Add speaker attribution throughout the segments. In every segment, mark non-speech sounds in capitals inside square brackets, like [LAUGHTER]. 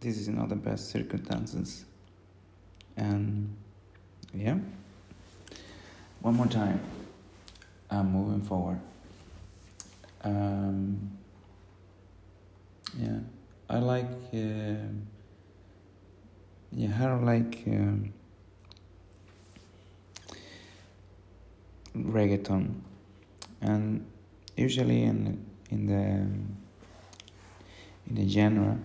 Speaker 1: this is not the best circumstances. And yeah, one more time. I'm moving forward. Um, yeah, I like. Uh, yeah, I like um, reggaeton, and usually in in the in the genre,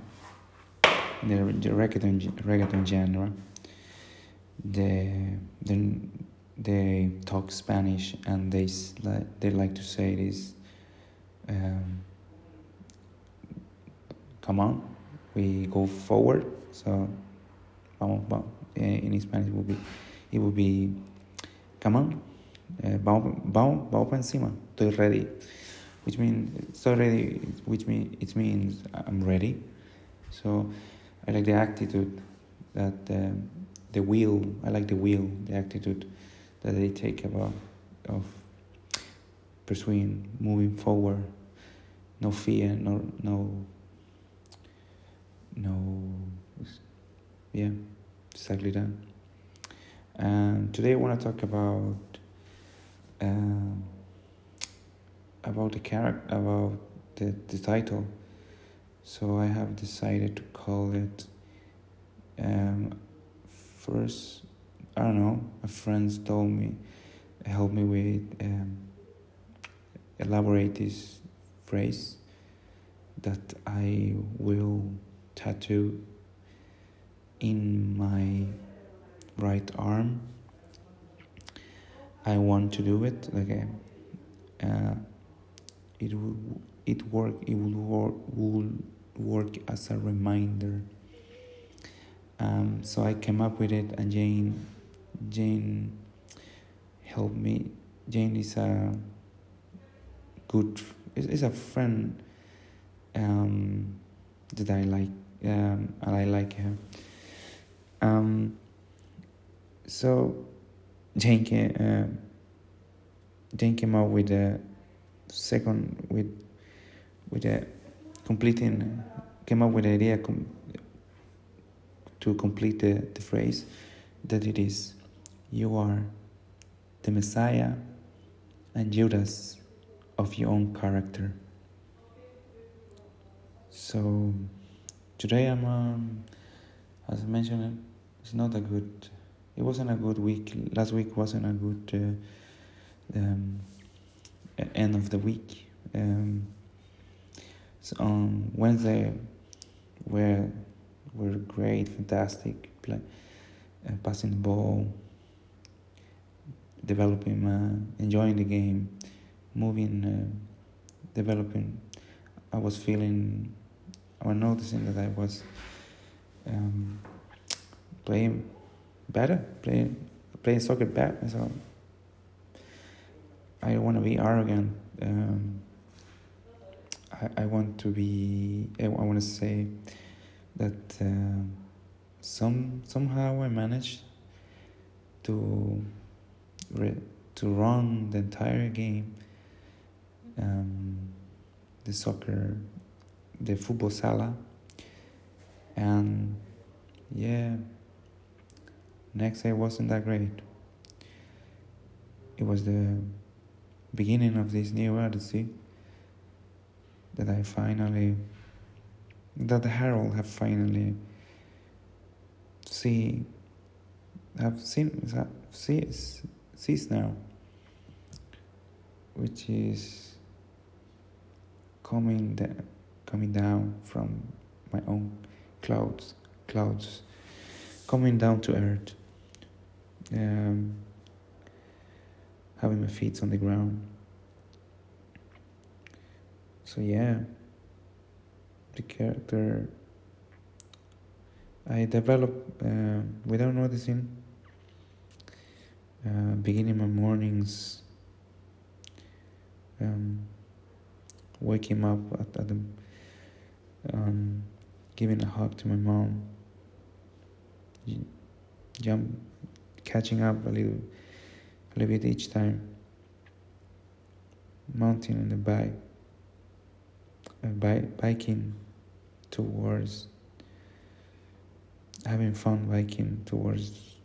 Speaker 1: the, the reggaeton reggaeton genre, they they they talk Spanish and they they like to say this. Um, come on, we go forward. So, vamos, vamos. In Spanish, it will be, it will be, come on, uh, vamos, vamos, vamos para encima. Estoy ready, which means estoy ready, which means it means I'm ready. So, I like the attitude that uh, the will. I like the will, the attitude that they take about of pursuing, moving forward. No fear, no no no yeah exactly that and today i want to talk about uh, about the character about the, the title so i have decided to call it um, first i don't know my friends told me help me with um, elaborate this phrase that i will tattoo in my right arm. I want to do it like uh, it will it work it will work will work as a reminder. Um, so I came up with it, and Jane Jane helped me. Jane is a good is a friend um, that I like um, and I like her. Um, so Jane came, uh, Jane came up with a second with with a completing came up with the idea com- to complete the, the phrase that it is you are the Messiah and Judas of your own character. So today I'm, um, as I mentioned, it's not a good. It wasn't a good week. Last week wasn't a good uh, um, end of the week. Um, so on Wednesday, were were great, fantastic, play, uh, passing the ball, developing, uh, enjoying the game, moving, uh, developing. I was feeling I was noticing that I was um, playing better, playing playing soccer better. So I don't want to be arrogant. Um, I, I want to be. I want to say that uh, some somehow I managed to re, to run the entire game. Um, the soccer the football sala and yeah next day wasn't that great it was the beginning of this new odyssey that i finally that the herald have finally see have seen see sees now which is coming the coming down from my own clouds, clouds, coming down to earth, um, having my feet on the ground. So yeah, the character I develop uh, without noticing. Uh, beginning my mornings, um, waking up at, at the um, giving a hug to my mom, jump, catching up a little, a little bit each time, mounting on the bike, uh, bi- biking towards having fun biking towards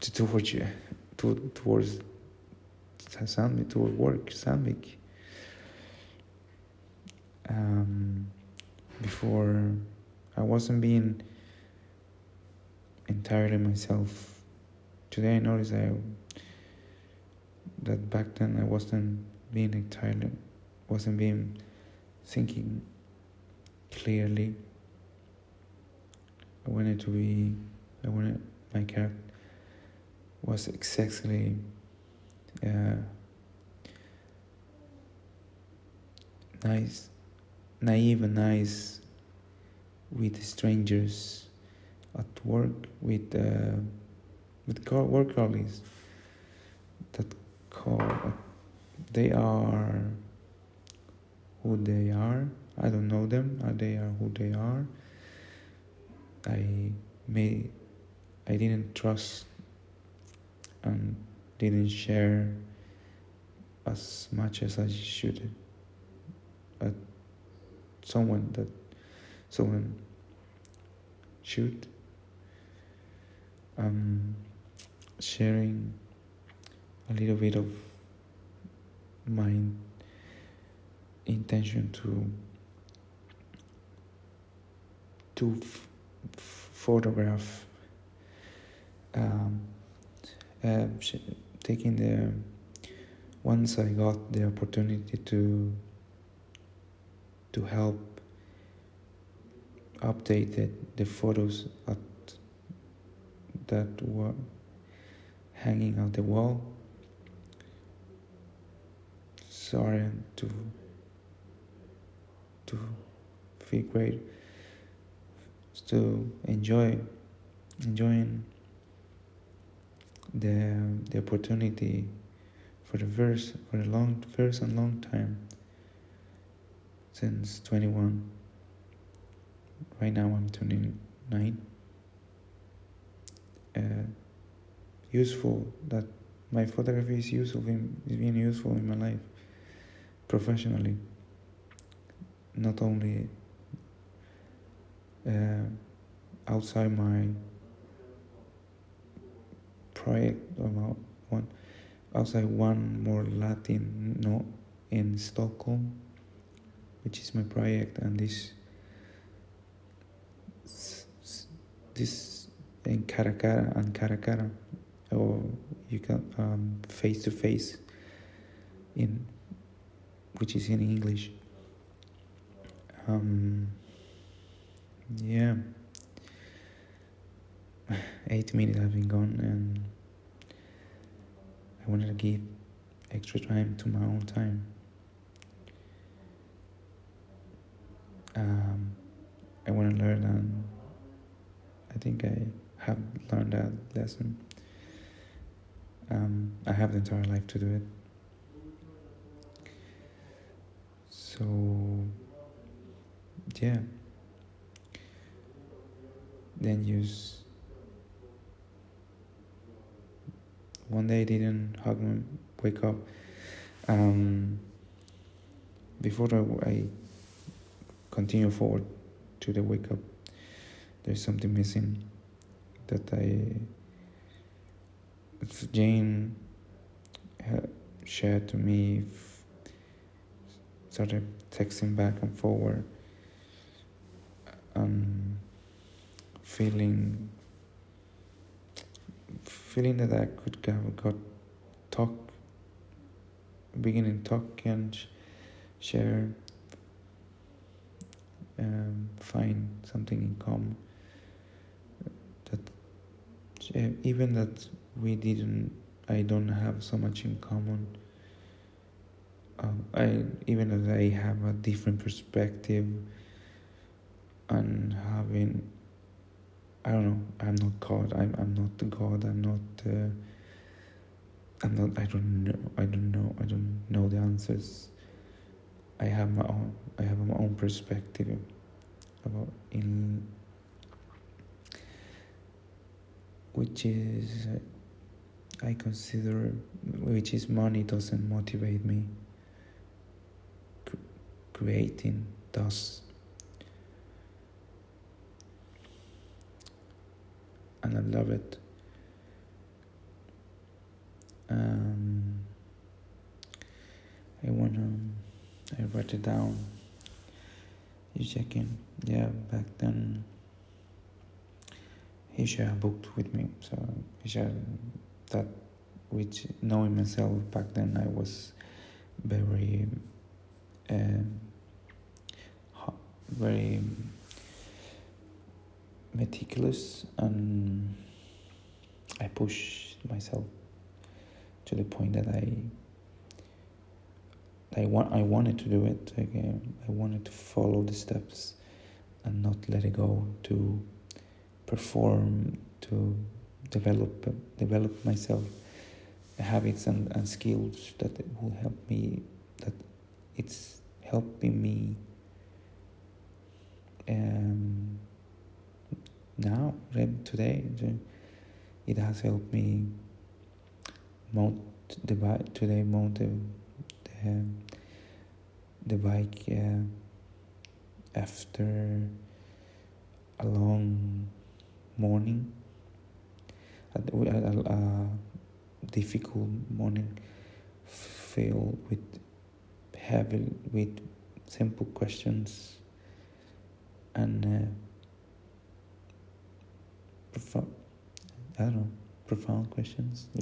Speaker 1: to, towards to, towards Sandvik, towards work, Sandvik. Um, before I wasn't being entirely myself. Today I notice I that back then I wasn't being entirely wasn't being thinking clearly. I wanted to be I wanted my character was exactly uh, nice naive and nice with strangers at work with uh, with work colleagues that call they are who they are. I don't know them they are who they are. I may I didn't trust and didn't share as much as I should at someone that someone should. Um, sharing a little bit of my intention to to photograph um, uh, taking the once I got the opportunity to to help update the, the photos at, that were hanging on the wall. Sorry to to feel great to enjoy enjoying the the opportunity for the first for a long first and long time since 21 right now I'm 29 uh, useful that my photography is useful in, is being useful in my life professionally not only uh, outside my project about one outside one more Latino in Stockholm which is my project and this this in Cara a Cara and Cara a Cara or you can um, face to face in which is in English um, yeah eight minutes have been gone and I wanted to give extra time to my own time. Um, I want to learn and I think I have learned that lesson. Um, I have the entire life to do it. So, yeah. Then use one day didn't hug me, wake up. Um, before I, I continue forward to the wake up, there's something missing that I Jane shared to me, started texting back and forward, um, feeling feeling that I could have got talk, beginning talk and share, um, find something in common. That even that we didn't, I don't have so much in common. Um, I even that I have a different perspective and having I don't know. I'm not God. I'm I'm not God. I'm not. Uh, I'm not. I don't know. I don't know. I don't know the answers. I have my own. I have my own perspective about in which is I consider which is money doesn't motivate me. creating does and I love it. Um, I wanna, I write it down. You check in. Yeah, back then he shared a book with me, so he shared that, which knowing myself back then, I was very, uh, very meticulous and I push myself to the point that I I want I wanted to do it again. I wanted to follow the steps and not let it go to perform to develop develop myself habits and, and skills that will help me that it's helping me um, now today it has helped me mount the bike today mount the the, the bike uh, after a long morning a, a, a difficult morning filled with heavy with simple questions and uh, profound. I don't know. Profound questions. [LAUGHS]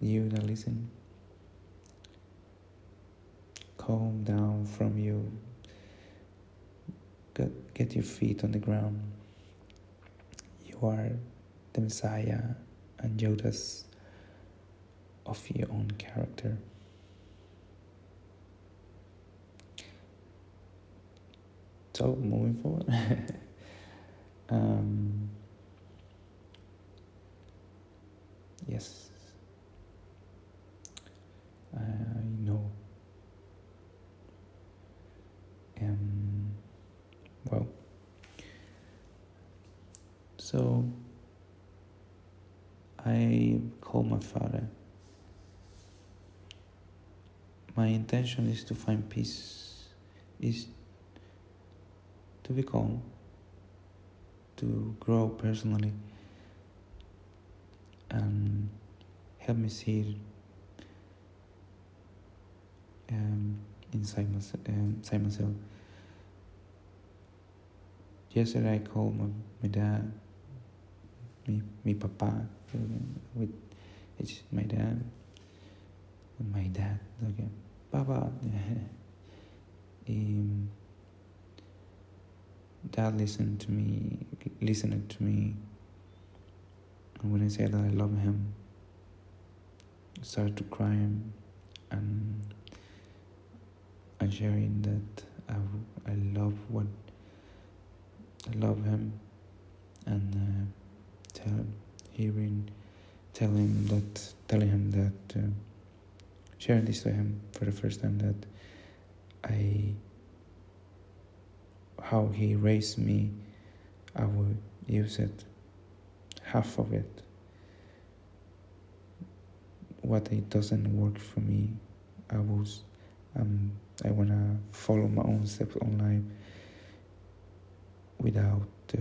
Speaker 1: You that listen. Calm down from you. Get, get your feet on the ground. You are the messiah and Judas of your own character. So moving forward [LAUGHS] um, yes I know. Um, well, so I call my father. My intention is to find peace, is to be calm, to grow personally, and help me see um, inside, myself, um, inside myself. Yesterday I called my, my dad, me, me papa, with it's my dad, my dad, okay, papa. [LAUGHS] um, dad listened to me, listened to me, and when I said that I love him, I started to cry and and sharing that I, I love what I love him. And uh, tell hearing tell him that telling him that uh, sharing this to him for the first time that I how he raised me I will use it half of it. What it doesn't work for me I was um, I want to follow my own steps online without uh,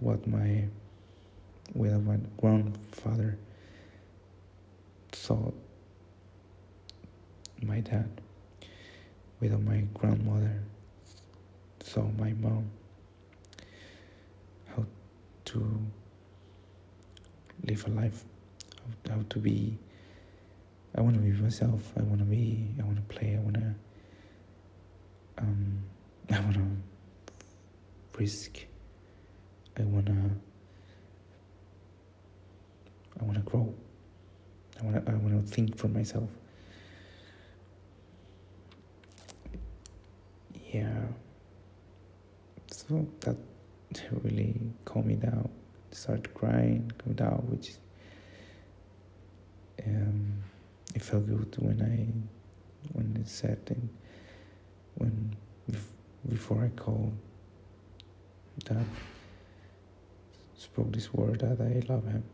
Speaker 1: what my without my grandfather thought my dad without my grandmother So my mom how to live a life how, to be I want to be myself. I want to be. I want to play. I want to. Um, [LAUGHS] I want to risk. I want to. I want to grow. I want to. I want to think for myself. Yeah. So that really calmed me down. Start crying, go down, which. Um, it felt good when I when it said and when before I called that spoke this word that I love him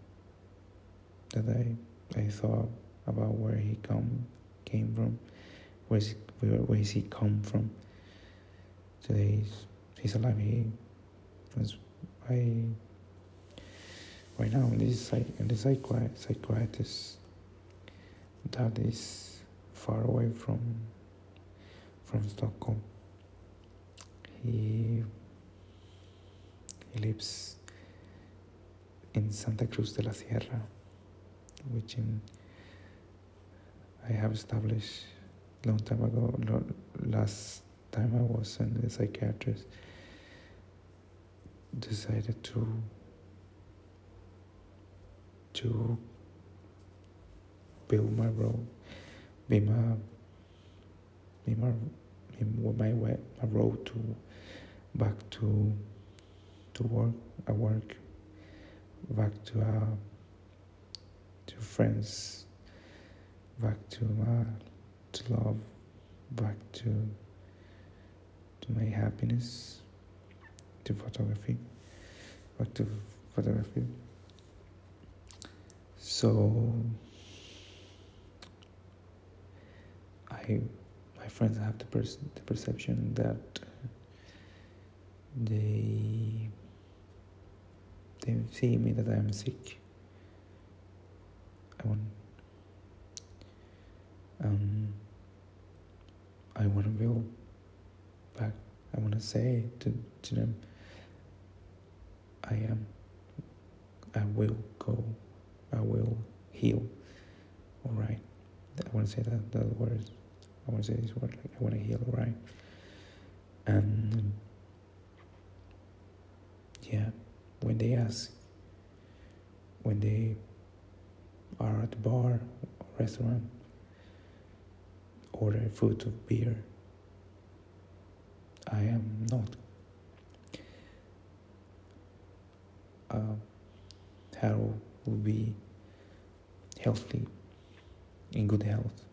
Speaker 1: that I I thought about where he come came from where's where where is he come from today he's alive. He was I right now in this in the psychiatrist, psychiatrist that is far away from from Stockholm. He he lives in Santa Cruz de la Sierra, which in I have established long time ago. Last time I was in the psychiatrist, decided to to build my road, be my be my my way, my road to back to to work, I work back to uh, to friends, back to uh, to love, back to to my happiness, to photography, back to photography. So I, my friends have the, pers- the perception that they they see me that I am sick. I want um I want to go back. I want to say to, to them I am I will go I will heal. All right. I want to say that the words. I want to say this word, like I want to heal. All right. And yeah, when they ask, when they are at the bar, or restaurant, order food or beer, I am not. Uh, Harold will be healthy, in good health,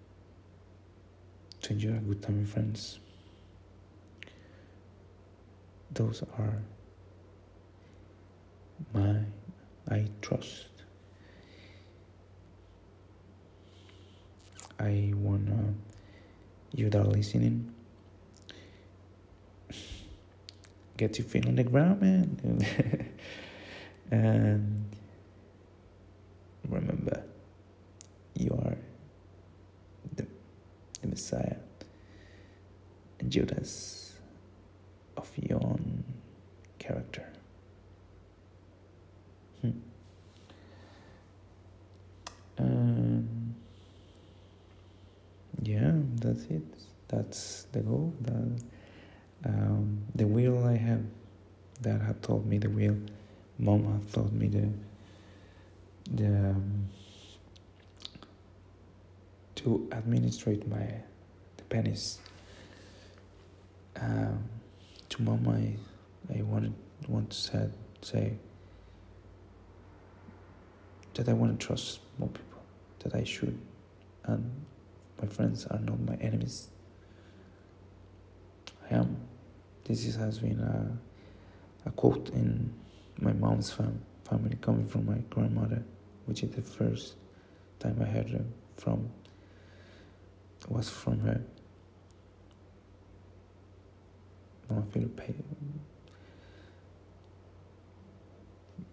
Speaker 1: to enjoy a good time with friends. Those are my I trust. I wanna you that are listening get your feet on the ground, man. [LAUGHS] and remember you are the, the Messiah and Judas of your own character. Hmm. Um, yeah, that's it. That's the goal. That um, the will I have, that had told me the will. Mom had told me the the um, to administrate my the pennies. Um, to mom, I I wanted want to say, say that I want to trust more people, that I should, and my friends are not my enemies. I am. This is, has been a, a quote in my mom's fam, family coming from my grandmother, which is the first time I heard from was from her. I feel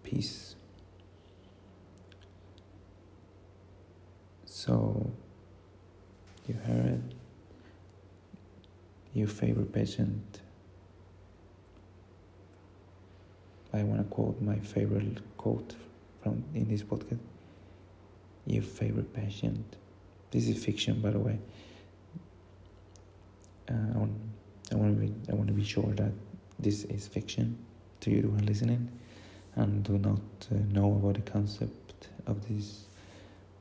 Speaker 1: peace. So you heard your favorite patient. I want to quote my favorite quote from in this podcast. Your favorite patient. This is fiction, by the way. Uh, I want, to be, I want to be sure that this is fiction to you who are listening, and do not uh, know about the concept of this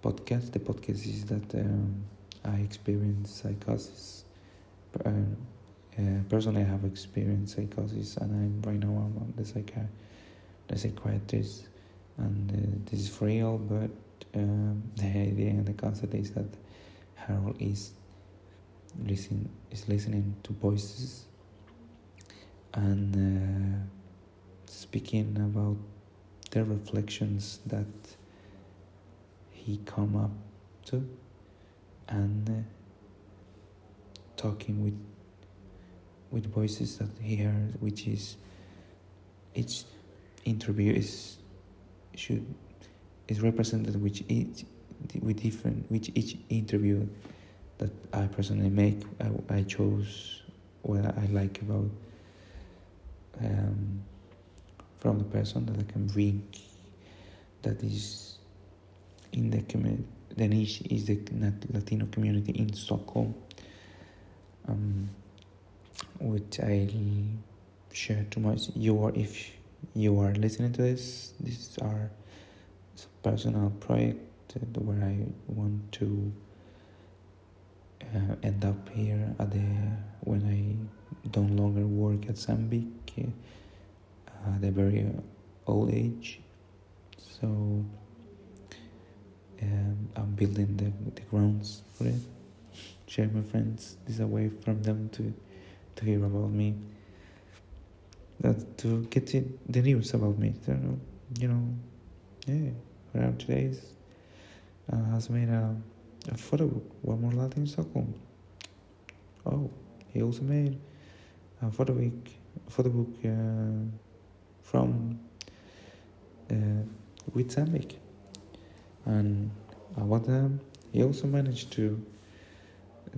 Speaker 1: podcast. The podcast is that um, I experience psychosis. Uh, personally, I have experienced psychosis, and I'm right now I'm the psychi- the psychiatrist, and uh, this is real. But um, the idea and the concept is that Harold is listen is listening to voices and uh, speaking about the reflections that he come up to and uh, talking with with voices that he heard, which is each interview is should is represented with each with different which each interview that I personally make. I, I chose what I like about um, from the person that I can bring that is in the community the niche is the Latino community in Stockholm. Um, which I share too much you are if you are listening to this this is our personal project where I want to uh, end up here at the when I don't longer work at Sandvik uh, at a very old age. So um, I'm building the, the grounds for it. Share my friends. This is from them to to hear about me. That to get the news about me. So, you know, yeah. Around today's uh, has made a, a photo book. One more Latin Stockholm. Oh, he also made a photo book, photo book uh, from uh, with Sandvik. And what um, he also managed to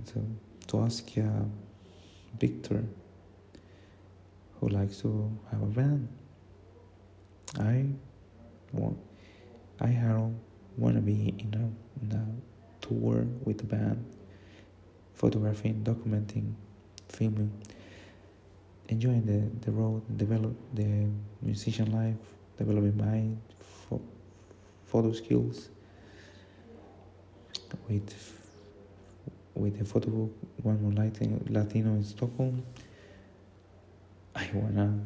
Speaker 1: to, to ask uh, Victor, who likes to have a band. I want, I have want to be in a, in a tour with the band, photographing, documenting, filming, enjoying the, the road, develop the musician life, developing my photo skills with with the photo book one more Latino, Latino in Stockholm. I wanna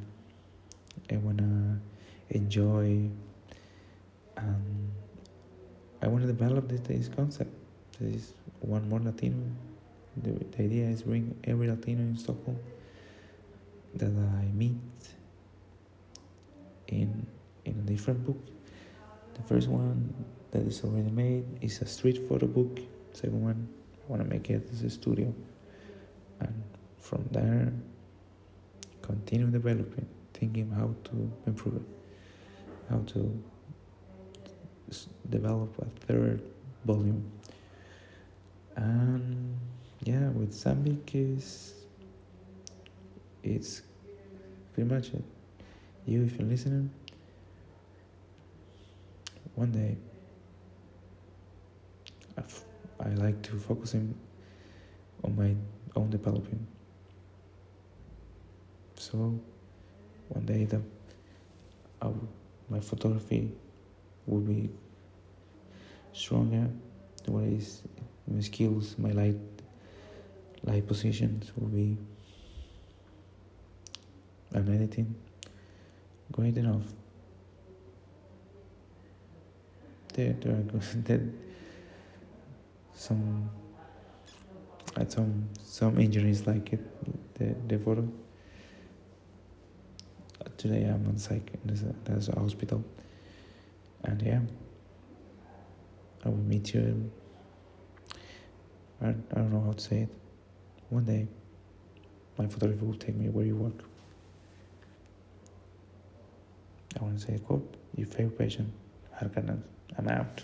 Speaker 1: I wanna enjoy um, I want to develop this, this concept. There is one more Latino. The, the idea is bring every Latino in Stockholm that I meet in in a different book. The first one that is already made is a street photo book. Second one, I want to make it as a studio, and from there, continue developing, thinking how to improve it, how to develop a third volume. And yeah, with Sandvik is it's pretty much it. You, if you're listening, one day I like to focus in, on my own developing. So one day the uh, my photography will be stronger. What is my skills, my light light positions will be I'm editing great enough. There, there are good, [LAUGHS] there, some at some some injuries like it the the photo. Today I'm on psych. There's a, there's a hospital. And yeah, I will meet you. I, I don't know how to say it. One day, my photographer will take me where you work. I want to say quote. Your favorite patient. I'm out.